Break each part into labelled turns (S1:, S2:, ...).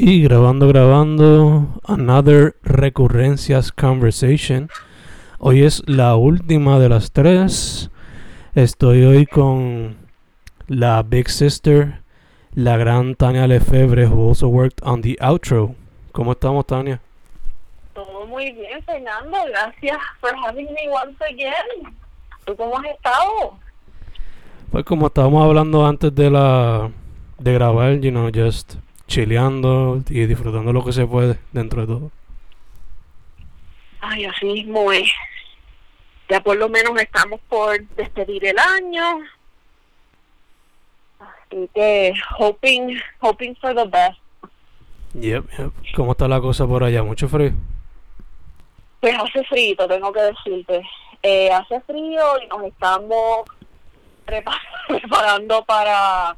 S1: Y grabando, grabando, Another Recurrencias Conversation. Hoy es la última de las tres. Estoy hoy con la Big Sister, la gran Tania Lefebvre, who also worked on the outro. ¿Cómo estamos, Tania?
S2: Todo muy bien, Fernando. Gracias for having me once again. ¿Tú cómo has estado?
S1: Pues como estábamos hablando antes de la de grabar, you know, just chileando y disfrutando lo que se puede dentro de todo.
S2: Ay, así mismo es. Ya por lo menos estamos por despedir el año. Así que hoping, hoping for the best.
S1: Yep, yep. ¿Cómo está la cosa por allá? ¿Mucho frío?
S2: Pues hace frío, tengo que decirte. Eh, hace frío y nos estamos prepa- preparando para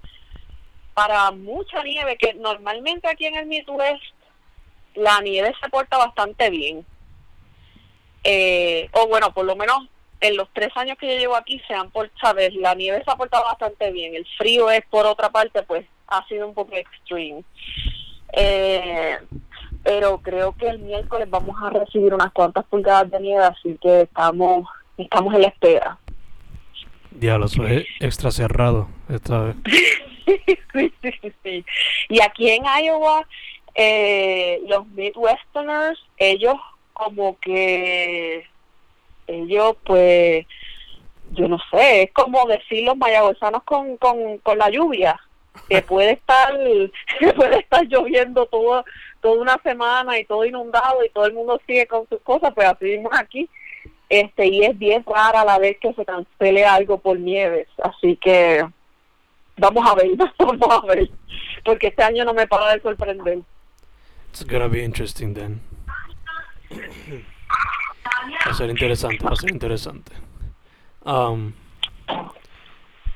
S2: para mucha nieve que normalmente aquí en el Midwest la nieve se porta bastante bien. Eh, o bueno por lo menos en los tres años que yo llevo aquí se han portado la nieve se ha portado bastante bien. El frío es por otra parte pues ha sido un poco extreme. Eh, pero creo que el miércoles vamos a recibir unas cuantas pulgadas de nieve así que estamos estamos en la espera
S1: Diablo, eso es extra cerrado esta vez.
S2: sí, sí, sí. Y aquí en Iowa, eh, los Midwesterners, ellos como que, ellos pues, yo no sé, es como decir los mayagüezanos con, con, con la lluvia, que puede estar, que puede estar lloviendo todo, toda una semana y todo inundado y todo el mundo sigue con sus cosas, pues así mismo aquí este y es bien rara la vez que se cancele algo por nieves así que vamos a ver vamos a ver porque este año no me para de sorprender
S1: It's gonna be interesting then. Va a ser interesante, va a ser interesante. Um,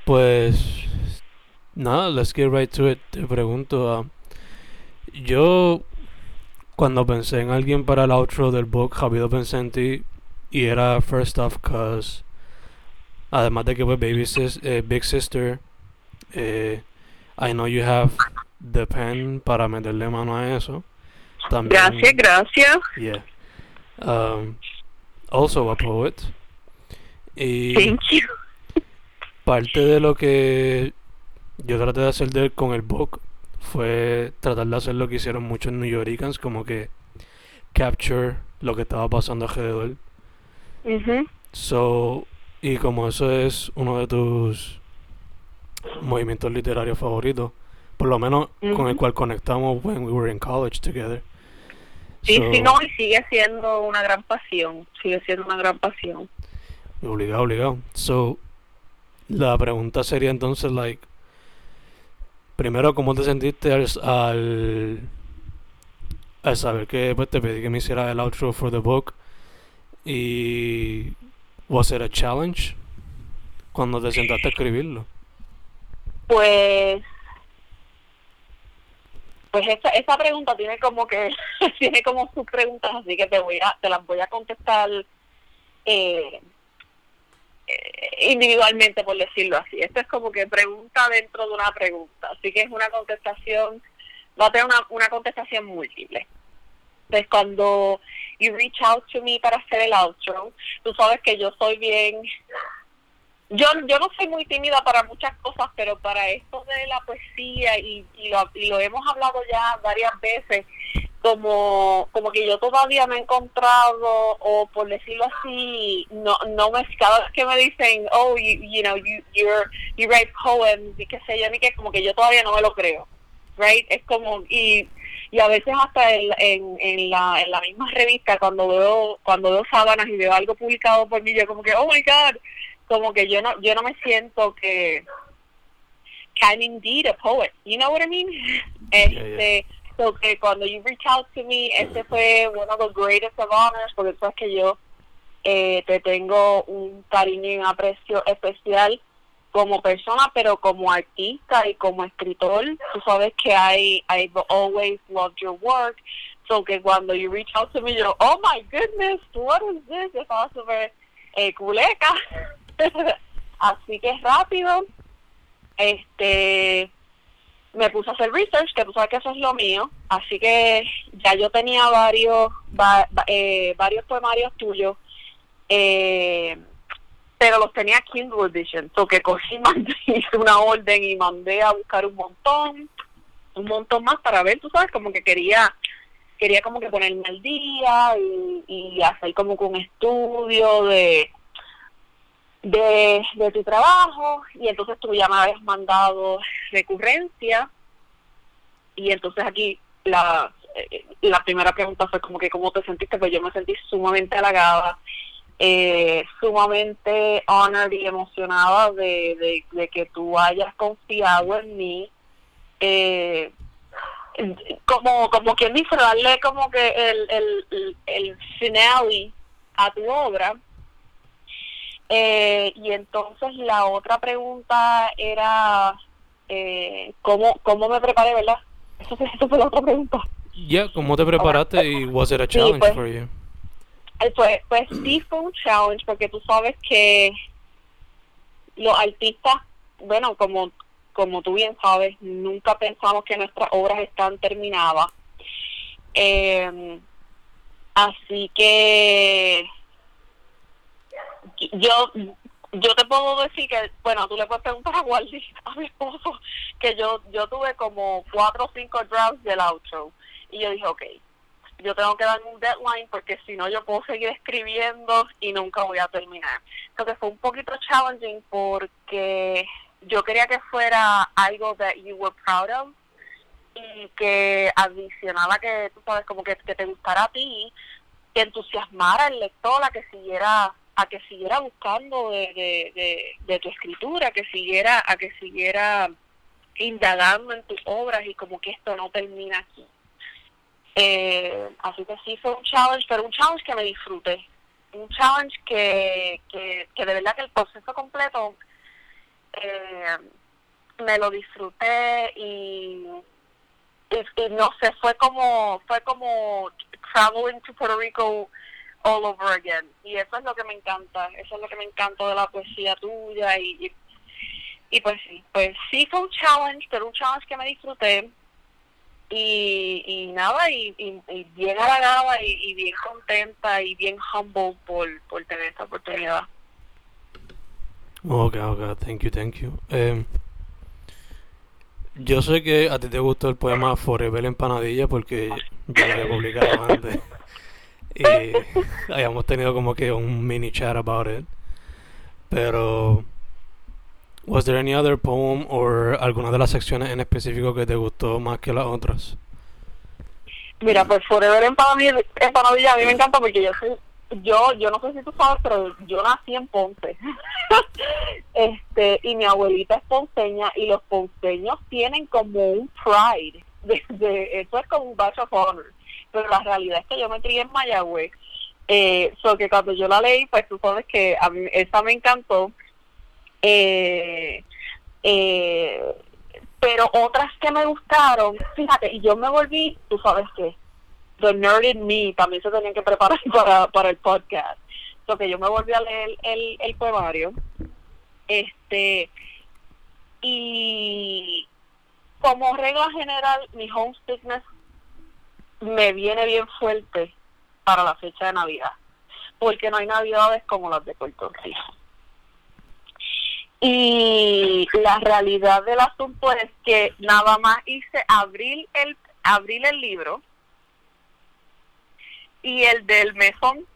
S1: pues nada, let's get right to it. Te pregunto, ah, yo cuando pensé en alguien para el outro del book, Javier pensé en ti y era first off cause además de que fue baby sis, eh, big sister, eh, I know you have the pen para meterle mano a eso. También,
S2: gracias gracias
S1: Yeah. Um, also a poet. Y
S2: thank you
S1: parte de lo que yo traté de hacer de- con el book fue tratar de hacer lo que hicieron muchos New Yorkers, como que capture lo que estaba pasando alrededor.
S2: Ujú.
S1: So, y como eso es uno de tus movimientos literarios favoritos, por lo menos con el cual conectamos when we were in college together.
S2: sí
S1: So,
S2: sí no y sigue siendo una gran pasión sigue siendo una gran pasión
S1: Obligado, obligado. So, la pregunta sería entonces, like, primero, ¿cómo te sentiste al, al, al saber que pues, te pedí que me hiciera el outro for the book? Y, ¿was it a challenge? Cuando te sentaste a escribirlo.
S2: Pues, pues esa, esa pregunta tiene como que tiene como sus preguntas, así que te voy a te las voy a contestar eh, eh, individualmente, por decirlo así. Esto es como que pregunta dentro de una pregunta, así que es una contestación, va a tener una, una contestación múltiple. Cuando you reach out to me para hacer el outro, tú sabes que yo soy bien yo, yo no soy muy tímida para muchas cosas, pero para esto de la poesía y, y, lo, y lo hemos hablado ya varias veces, como, como que yo todavía no he encontrado, o por decirlo así, no, no me, cada vez que me dicen, oh, you, you know, you, you're, you write poems, y qué sé yo, ni que como que yo todavía no me lo creo, right? Es como, y, y a veces hasta en, en, en, la, en la misma revista, cuando veo, cuando veo sábanas y veo algo publicado por mí, yo como que, oh my God, como que yo no yo no me siento que que I'm indeed a poet you know what I mean este so que cuando you reach out to me ese fue one of the greatest of honors porque sabes que yo eh, te tengo un cariño y un aprecio especial como persona pero como artista y como escritor tú sabes que I I've always loved your work. So que cuando you reach out to me yo oh my goodness what is this estaba súper eh, Así que rápido. Este, me puse a hacer research, que tú sabes que eso es lo mío, así que ya yo tenía varios eh, varios poemarios tuyos, eh, pero los tenía Kindle Edition, so que cogí, hice una orden y mandé a buscar un montón, un montón más para ver, tú sabes, como que quería quería como que ponerme al día y, hacer como que un estudio de de, de tu trabajo. Y entonces tú ya me habías mandado recurrencia. Y entonces aquí la, eh, la primera pregunta fue como que cómo te sentiste, pues yo me sentí sumamente halagada, eh, sumamente honored y emocionada de, de, que tú hayas confiado en mí. Eh, como como quien dice darle como que el, el, el finale a tu obra eh, y entonces la otra pregunta era eh, ¿cómo, ¿cómo me preparé, verdad? Eso, eso fue la otra pregunta.
S1: Ya, ¿cómo te preparaste y was it a challenge
S2: pues,
S1: for you?
S2: Pues, pues sí fue un challenge porque tú sabes que los artistas, bueno, como, como tú bien sabes, nunca pensamos que nuestras obras están terminadas. Eh, así que yo yo te puedo decir que, bueno, tú le puedes preguntar a Wally, a mi esposo, que yo yo tuve como cuatro o cinco drafts del outro. Y yo dije, ok, yo tengo que dar un deadline porque si no yo puedo seguir escribiendo y nunca voy a terminar. Entonces fue un poquito challenging porque yo quería que fuera algo that you were proud of y que adicional a que, tú sabes, como que, que te gustara a ti, que entusiasmara el lector a que siguiera a que siguiera buscando de, de, tu escritura, que siguiera, a que siguiera indagando en tus obras y como que esto no termina aquí. Eh, así que sí fue un challenge, pero un challenge que me disfruté. Un challenge que, que, que de verdad que el proceso completo eh, me lo disfruté y, y, no sé, fue como, fue como traveling to Puerto Rico all over again. Y eso es lo que me encanta, eso es lo que me encanta de la poesía tuya y, y, pues sí, pues sí fue un challenge, pero un challenge que me disfruté y, y nada, y, y, bien halagada y, y, bien contenta y bien humble por, por tener esta oportunidad.
S1: Ok, ok, thank you, thank you. Eh, yo sé que a ti te gustó el poema Forever Empanadilla porque yo lo había publicado antes y hayamos tenido como que un mini chat about it. Pero, ¿was there any other poem or alguna de las secciones en específico que te gustó más que las otras?
S2: Mira, pues Forever en Panadilla a mí me encanta porque yo soy, yo, yo no sé si tú sabes, pero yo nací en Ponce. este, y mi abuelita es ponceña y los ponceños tienen como un pride. De, eso es como un badge of honor pero la realidad es que yo me crié en Mayagüez. Eh, so que cuando yo la leí, pues tú sabes que a mí esa me encantó. Eh, eh, pero otras que me gustaron, fíjate, y yo me volví, tú sabes que The Nerd in Me también se tenían que preparar para, para el podcast. Que yo me volví a leer el, el poemario. Este, y como regla general, mi homesickness me viene bien fuerte para la fecha de Navidad, porque no hay Navidades como las de Puerto Rico. Y la realidad del asunto es que nada más hice abrir el, abrir el libro y el del mesón,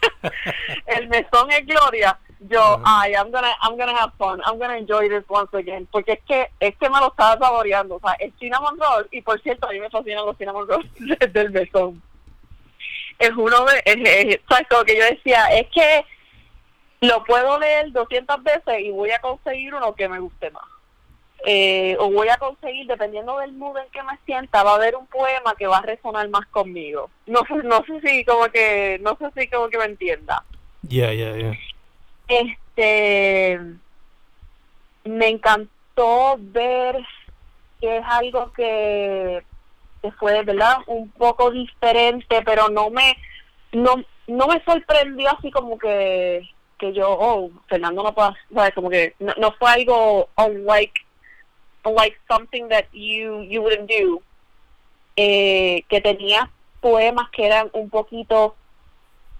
S2: el mesón es Gloria, yo, ay, I'm gonna, I'm gonna have fun, I'm gonna enjoy this once again, porque es que, es que me lo estaba saboreando, o sea, el cinnamon roll, y por cierto, a mí me fascinan los cinnamon rolls desde el mesón. Es uno de, es, ¿sabes? Como que yo decía, es que lo puedo leer 200 veces y voy a conseguir uno que me guste más. Eh, o voy a conseguir, dependiendo del mood en que me sienta, va a haber un poema que va a resonar más conmigo. No sé, no sé si como que, no sé si como que me entienda.
S1: Ya, ya, ya.
S2: Este, me encantó ver que es algo que, que fue, ¿verdad? Un poco diferente, pero no me, no, no me sorprendió así como que, que yo, oh, Fernando no puede, como que no, fue algo unlike like something that you you wouldn't do. Eh, que tenía poemas que eran un poquito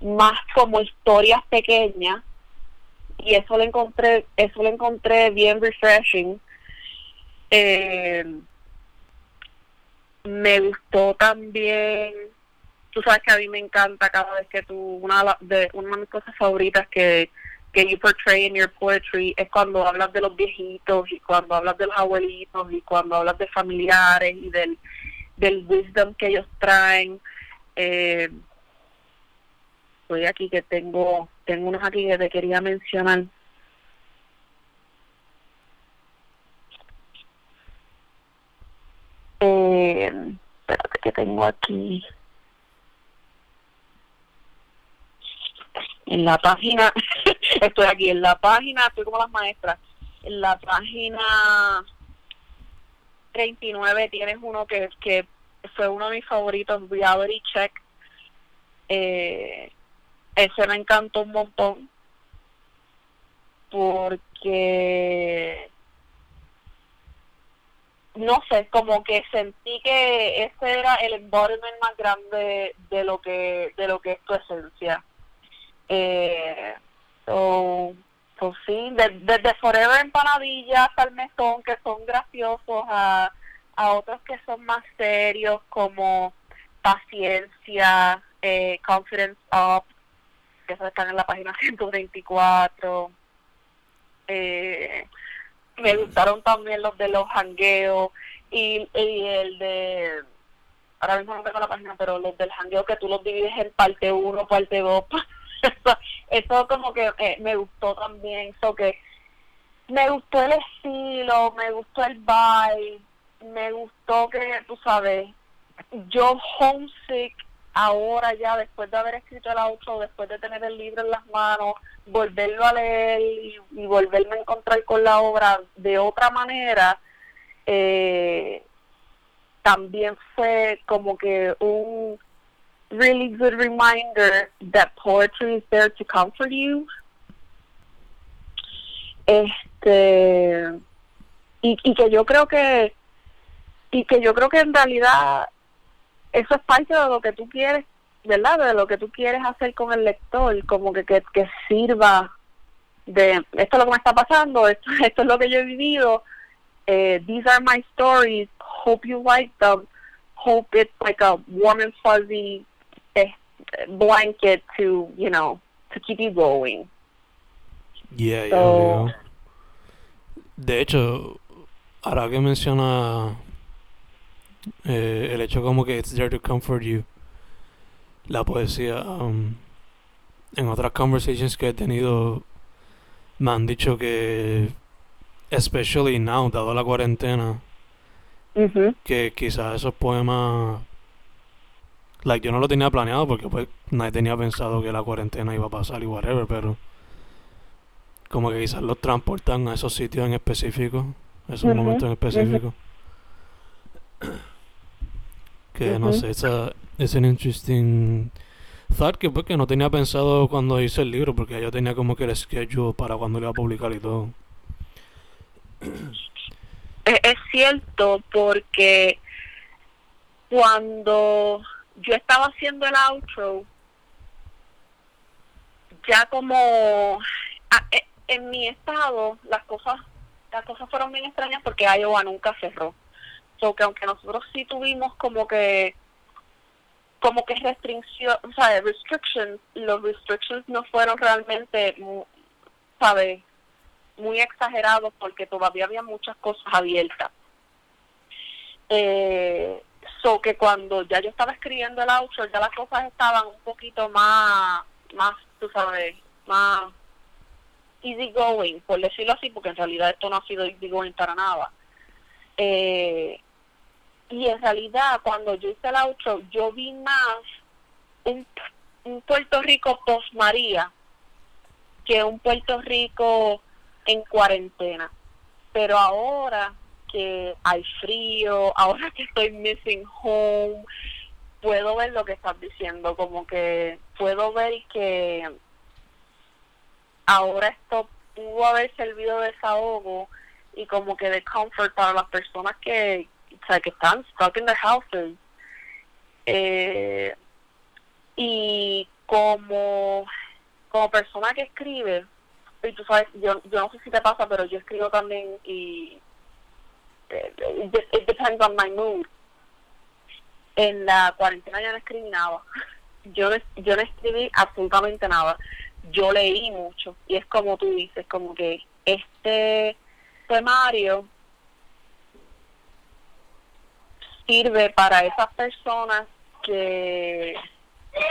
S2: más como historias pequeñas y eso lo encontré eso lo encontré bien refreshing. Eh, me gustó también tú sabes que a mí me encanta cada vez que tú una de una de mis cosas favoritas que que you portray in your poetry es cuando hablas de los viejitos y cuando hablas de los abuelitos y cuando hablas de familiares y del del wisdom que ellos traen. Eh, estoy aquí que tengo tengo unos aquí que te quería mencionar. Eh, espérate que tengo aquí en la página estoy aquí en la página estoy como las maestras en la página 39 tienes uno que que fue uno de mis favoritos reality check eh, ese me encantó un montón porque no sé, como que sentí que ese era el embodiment más grande de lo que de lo que es tu esencia. Eh, so, sí, desde Forever Empanadilla hasta el mesón, que son graciosos, a, a otros que son más serios, como Paciencia, eh, Confidence Up, que están en la página 124. Eh, me gustaron también los de los jangueos y, el de ahora mismo no tengo la página pero los del jangueo que tú los divides en parte 1 parte 2 eso, como que eh, me gustó también eso que me gustó el estilo me gustó el vibe me gustó que tú sabes yo homesick ahora ya después de haber escrito el auto, después de tener el libro en las manos, volverlo a leer y, volverme a encontrar con la obra de otra manera, eh, también fue como que un really good reminder that poetry is there to comfort you. Este y, y que yo creo que y que yo creo que en realidad eso es parte de lo que tú quieres, ¿verdad? De lo que tú quieres hacer con el lector, como que, que, que sirva de esto es lo que me está pasando, esto, esto es lo que yo he vivido, eh, these are my stories, hope you like them, hope it's like a warm and fuzzy eh, blanket to, you know, to keep you going.
S1: Yeah, so, yeah, De hecho, ahora que menciona eh, el hecho como que it's there to comfort you. La poesía. Um, en otras conversations que he tenido me han dicho que, especially now, dado la cuarentena, que quizás esos poemas, like yo no lo tenía planeado porque pues nadie tenía pensado que la cuarentena iba a pasar y whatever, pero como que quizás los transportan a esos sitios en específico, esos momentos en específico. Que no sé, esa es un interesting thought que porque no tenía pensado cuando hice el libro, porque yo tenía como que el schedule para cuando lo iba a publicar y todo.
S2: Es, cierto, porque cuando yo estaba haciendo el outro, ya como e, en mi estado las cosas las cosas fueron bien extrañas porque Iowa nunca cerró que aunque nosotros sí tuvimos como que como que restricción, o sea, restrictions, los restrictions no fueron realmente, ¿sabes? Muy exagerados porque todavía había muchas cosas abiertas. Eh, que cuando ya yo estaba escribiendo el outro, ya las cosas estaban un poquito más, más, tú sabes, más easy going, por decirlo así, porque en realidad esto no ha sido easy going para nada. Eh, y en realidad cuando yo hice el outro yo vi más un, Puerto Rico post María que un Puerto Rico en cuarentena pero ahora que hay frío ahora que estoy missing home puedo ver lo que estás diciendo como que puedo ver que ahora esto pudo haber servido de desahogo y como que de comfort para las personas que, o sea, que están stuck in their houses. Eh, y como, como persona que escribe, y tú sabes, yo, yo no sé si te pasa, pero yo escribo también y it, depends on my mood. En la cuarentena yo no escribí nada. Yo no, yo no escribí absolutamente nada. Yo leí mucho y es como tú dices, como que este temario sirve para esas personas que,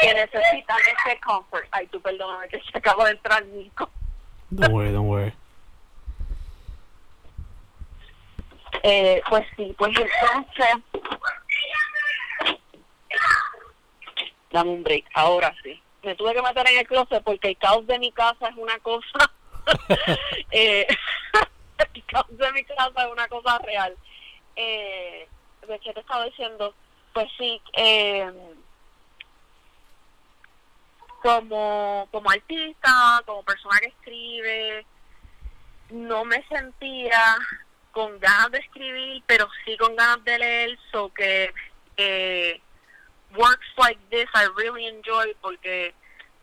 S2: que necesitan ese comfort. Ay, tú perdóname que se acaba de entrar Nico.
S1: Don't worry, don't worry.
S2: Eh, pues sí, pues entonces... Dame un break, ahora sí. Me tuve que meter en el closet porque el caos de mi casa es una cosa... eh, el caos de mi casa es una cosa real. Eh, de que te estaba diciendo, pues sí, eh, como, como artista, como persona que escribe, no me sentía con ganas de escribir, pero sí con ganas de leer, so que eh, works like this I really enjoy porque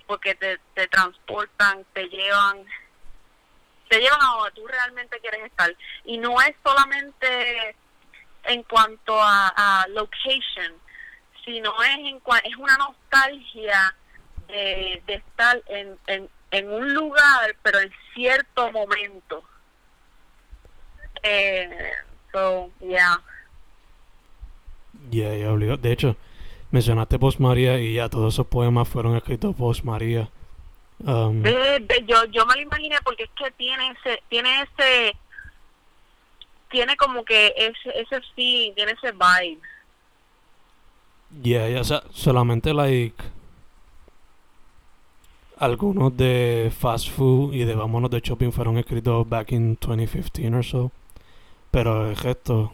S2: porque te, te transportan, te llevan te llevan a donde tú realmente quieres estar y no es solamente en cuanto a, location, sino es en es una nostalgia de, de estar en, en, en un lugar, pero en cierto momento. Eh, so, yeah.
S1: Yeah, yeah, De hecho, mencionaste Post María y ya todos esos poemas fueron escritos Post María.
S2: Um, yo, yo me lo imaginé porque es que tiene ese, tiene ese, tiene como que ese, ese feeling, tiene ese vibe.
S1: Yeah, yeah, o sea, solamente like algunos de fast food y de vámonos de shopping fueron escritos back in 2015 or so. Pero el resto,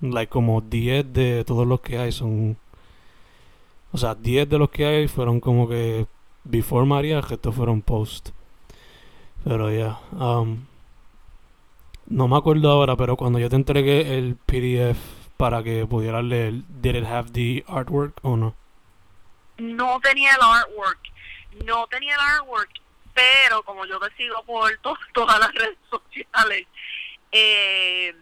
S1: like como 10 de todos los que hay son. O sea, 10 de los que hay fueron como que before María, el resto fueron post. Pero ya, um, no me acuerdo ahora, pero cuando yo te entregué el PDF para que pudieras leer, ¿did it have the artwork o no?
S2: No tenía el artwork, no tenía el artwork, pero como yo te sigo por todas las redes sociales, eh,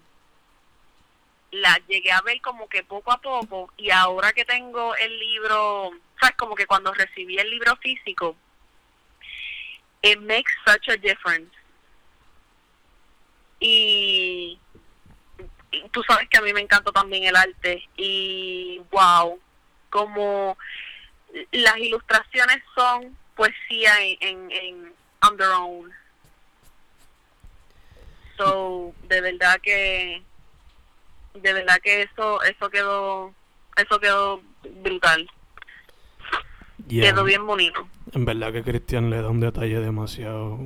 S2: la llegué a ver como que poco a poco y ahora que tengo el libro, sabes, como que cuando recibí el libro físico, it makes such a difference. Y, tú sabes que a mí me encanta también el arte y wow, como las ilustraciones son poesía en, en, on their own. So, de verdad que de verdad que eso eso quedó eso quedó brutal. Quedó bien bonito.
S1: En verdad que Cristian le da un detalle demasiado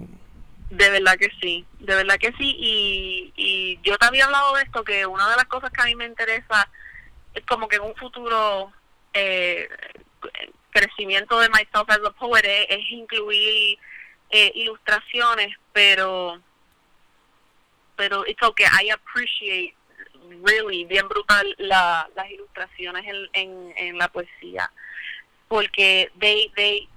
S2: de verdad que sí, de verdad que sí. Y, y yo te había hablado de esto, que una de las cosas que a mí me interesa es como que en un futuro eh, crecimiento de myself as a poet es, incluir eh, ilustraciones, pero pero it's okay, I appreciate really bien brutal la, las ilustraciones en, en, en la poesía porque they, they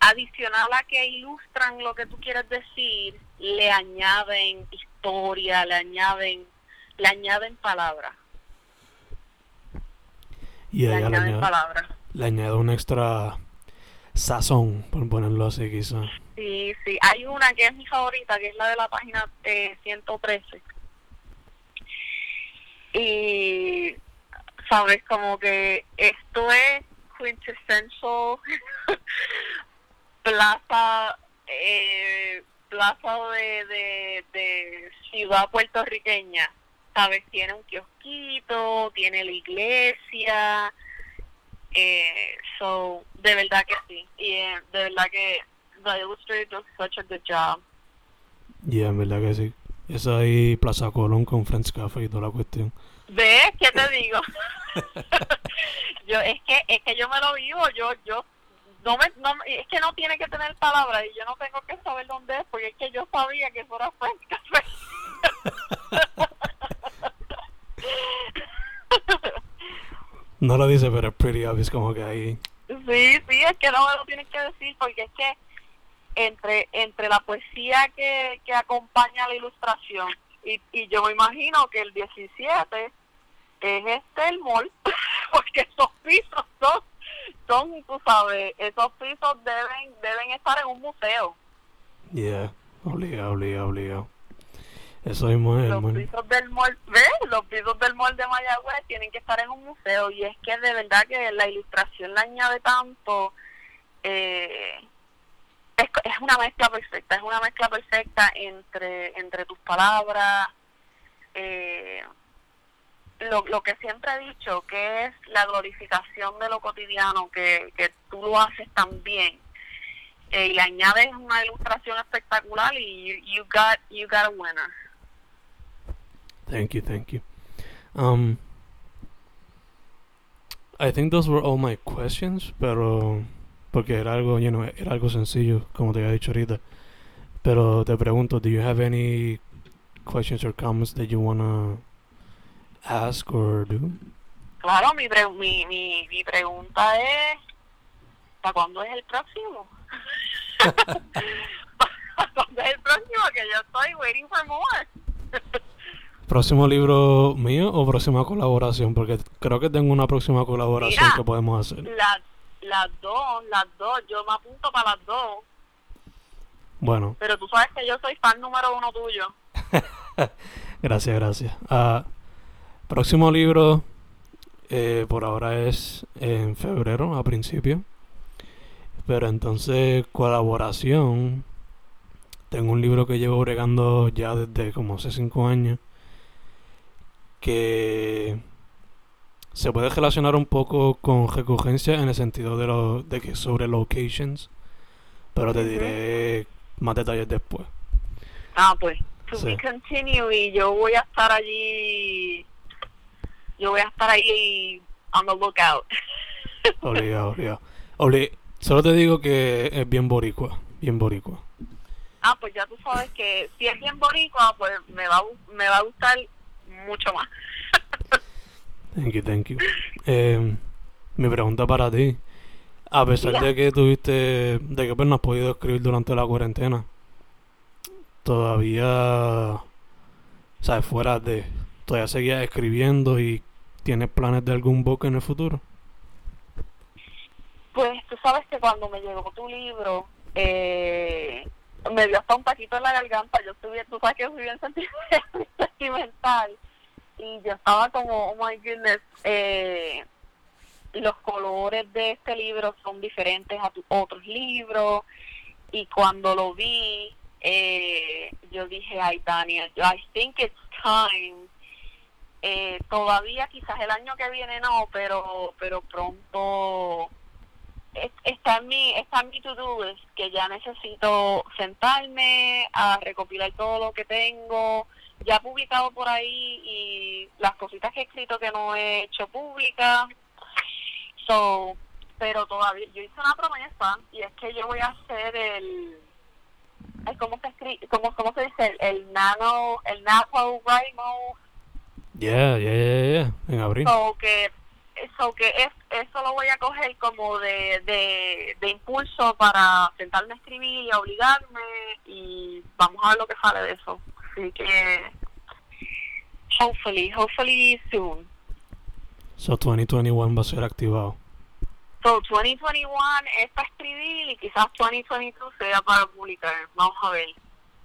S2: adicional a que ilustran lo que tú quieres decir le añaden historia le añaden le añaden palabras
S1: y le añaden palabras le añade un extra sazón por ponerlo así quizás
S2: sí sí. Hay una que es mi favorita que es la de la página eh, 113 y sabes como que esto es quintessential plaza eh, plaza de, de, de ciudad puertorriqueña. Sabes tiene un kiosquito tiene la iglesia eh, so de verdad que sí. Y eh, de verdad que illustrator does such a good job
S1: yeah en verdad que sí es ahí Plaza Colón con Friends Café y toda la cuestión.
S2: ¿Ves? ¿Qué te digo? yo es que es que yo me lo vivo, yo yo no me no, es que no tiene que tener palabras y yo no tengo que saber dónde es porque es que yo sabía que fuera Friends Café.
S1: no lo dice, pero es pretty obvious como que ahí.
S2: Sí, sí, es que no me lo tienes que decir porque es que entre entre la poesía que, que acompaña la ilustración y, y yo me imagino que el 17 es este el mall porque esos pisos son, son, tú sabes, esos pisos deben deben estar en un museo.
S1: Yeah, obligado, obligado, obligado. Eso es el
S2: Los pisos del mall, ¿ves? Los pisos del mall de Mayagüez tienen que estar en un museo y es que de verdad que la ilustración le añade tanto. Eh, es, es una mezcla perfecta, es una mezcla perfecta entre entre tus palabras, eh, lo, lo que siempre he dicho, que es la glorificación de lo cotidiano, que, que tú lo haces tan bien. Eh, y le añades una ilustración espectacular y you, you got you got a winner.
S1: Thank you, thank you. Um, I think those were all my questions, pero porque era algo, you know, era algo sencillo, como te había dicho ahorita. Pero te pregunto, do you have any questions or comments that you wanna ask or do?
S2: Claro, mi, pre- mi, mi, mi pregunta es, ¿para cuándo es el próximo? ¿Para cuándo es el próximo? Que yo estoy waiting for more.
S1: ¿Próximo libro mío o próxima colaboración? Porque creo que tengo una próxima colaboración
S2: Mira.
S1: que podemos hacer.
S2: Las, las dos, las dos, yo me apunto para las dos,
S1: Bueno,
S2: pero tú sabes que yo soy fan número uno tuyo.
S1: gracias, gracias. Ah, próximo libro, eh, por ahora es en febrero, a principio. Pero entonces, colaboración. Tengo un libro que llevo bregando ya desde como hace cinco años. Que se puede relacionar un poco con recurrencia en el sentido de, lo, de que sobre locations. Pero te diré más detalles después.
S2: Ah, pues, to
S1: Sí.
S2: be continue y yo voy a estar allí, yo voy a estar ahí on the lookout.
S1: Obligado, obligado. Obli- Solo te digo que es bien boricua, bien boricua.
S2: Ah, pues ya tú sabes que si es bien boricua, pues me va, me va a gustar mucho más.
S1: Thank you, thank you. Eh, mi pregunta para ti. A pesar de que tuviste, de que pues no has podido escribir durante la cuarentena, todavía, sabes, fuera de, todavía seguías escribiendo y tienes planes de algún book en el futuro.
S2: Pues tú sabes que cuando me llegó tu libro, eh, me dio hasta un taquito en la garganta. Yo estuve, tú sabes que fui bien senti- sentimental. Y yo estaba como, oh my goodness, eh, los colores de este libro son diferentes a tus otros libros. Y cuando lo vi, eh, yo dije, ay, Daniel, I think it's time eh, todavía quizás el año que viene no, pero pero pronto es- está en mi está en mi to-do list que ya necesito sentarme a recopilar todo lo que tengo ya publicado por ahí y las cositas que he escrito que no he hecho públicas so pero todavía yo hice una promesa y es que yo voy a hacer el ¿cómo se escribe? ¿Cómo, cómo se dice? El, el nano el NaNoWriMo
S1: Yeah, yeah, yeah, yeah, en abril.
S2: So que, so que es, eso lo voy a coger como de, de, de impulso para sentarme a escribir y obligarme y vamos a ver lo que sale de eso. Así que, hopefully, hopefully soon.
S1: So 2021 va a ser activado.
S2: So 2021 es para escribir y quizás 2022 sea para publicar. Vamos a ver.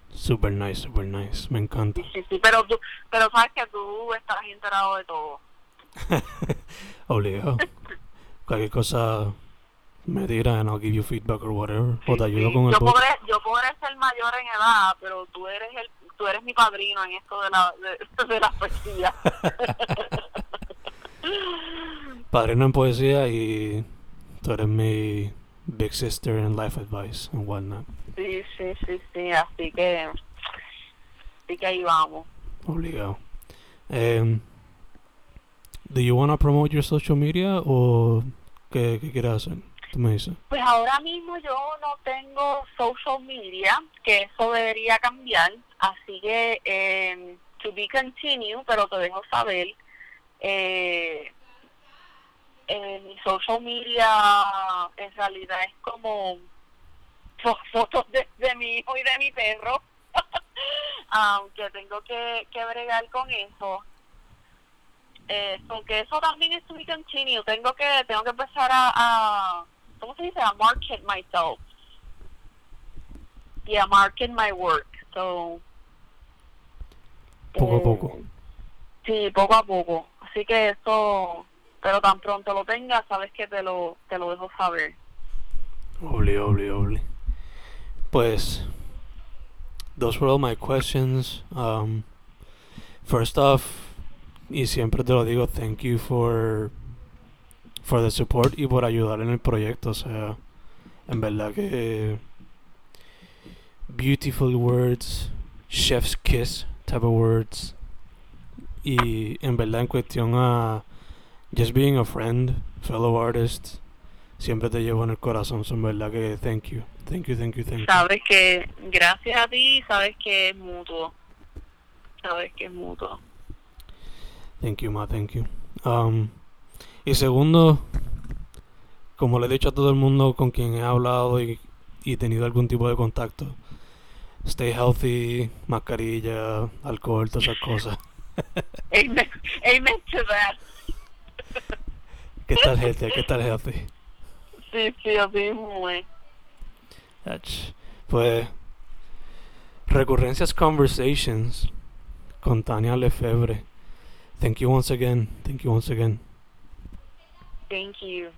S1: Super nice, super nice. Me encanta.
S2: Sí, sí, pero, tú, pero sabes que tú estarás enterado de todo.
S1: Obligado. Cualquier cosa me dirá and I'll give you feedback or whatever. o te ayudo
S2: sí.
S1: con el
S2: yo podré, yo podré ser mayor en edad, pero tú eres el, tú eres mi padrino en esto de la, de, de la poesía.
S1: Padrino en poesía y tú eres mi big sister in life advice and whatnot.
S2: sí, sí, sí, sí, así que, así que ahí vamos.
S1: Obligado. Um, do you want to promote your social media o qué, qué quieres hacer? Tú me dices.
S2: Pues ahora mismo yo no tengo social media, que eso debería cambiar, así que eh, to be continue, pero te dejo saber. Eh, en social media en realidad es como fo- fotos de, de mi hijo y de mi perro. Aunque tengo que, que bregar con eso. Eh, porque eso también es to be continue. Tengo que, tengo que empezar a, a ¿cómo se dice? A market myself. Y a market my work. So,
S1: Poco a
S2: eh,
S1: poco.
S2: Sí, poco a poco. Así que eso, pero tan pronto lo tenga, sabes que te lo, te lo dejo saber.
S1: Obli, obli, obli. Pues, those were all my questions. Um, first off, y siempre te lo digo, thank you for, for the support y por ayudar en el proyecto. O sea, en verdad que beautiful words, chef's kiss type of words. Y en verdad en cuestión a just being a friend, fellow artist, siempre te llevo en el corazón. So, en verdad que thank you, thank you, thank you, thank you.
S2: Sabes que gracias a ti, sabes que es mutuo. Sabes que es mutuo.
S1: Thank you, ma, thank you. Um, y segundo, como le he dicho a todo el mundo con quien he hablado y, y tenido algún tipo de contacto, stay healthy, mascarilla, alcohol, todas esas cosas.
S2: Amen, amen to that.
S1: ¿Qué tal, gente? ¿Qué tal, healthy?
S2: Sí, sí, así.
S1: Ach, Pues, Recurrencias Conversations con Tania Lefebvre. Thank you once again. Thank you once again.
S2: Thank you.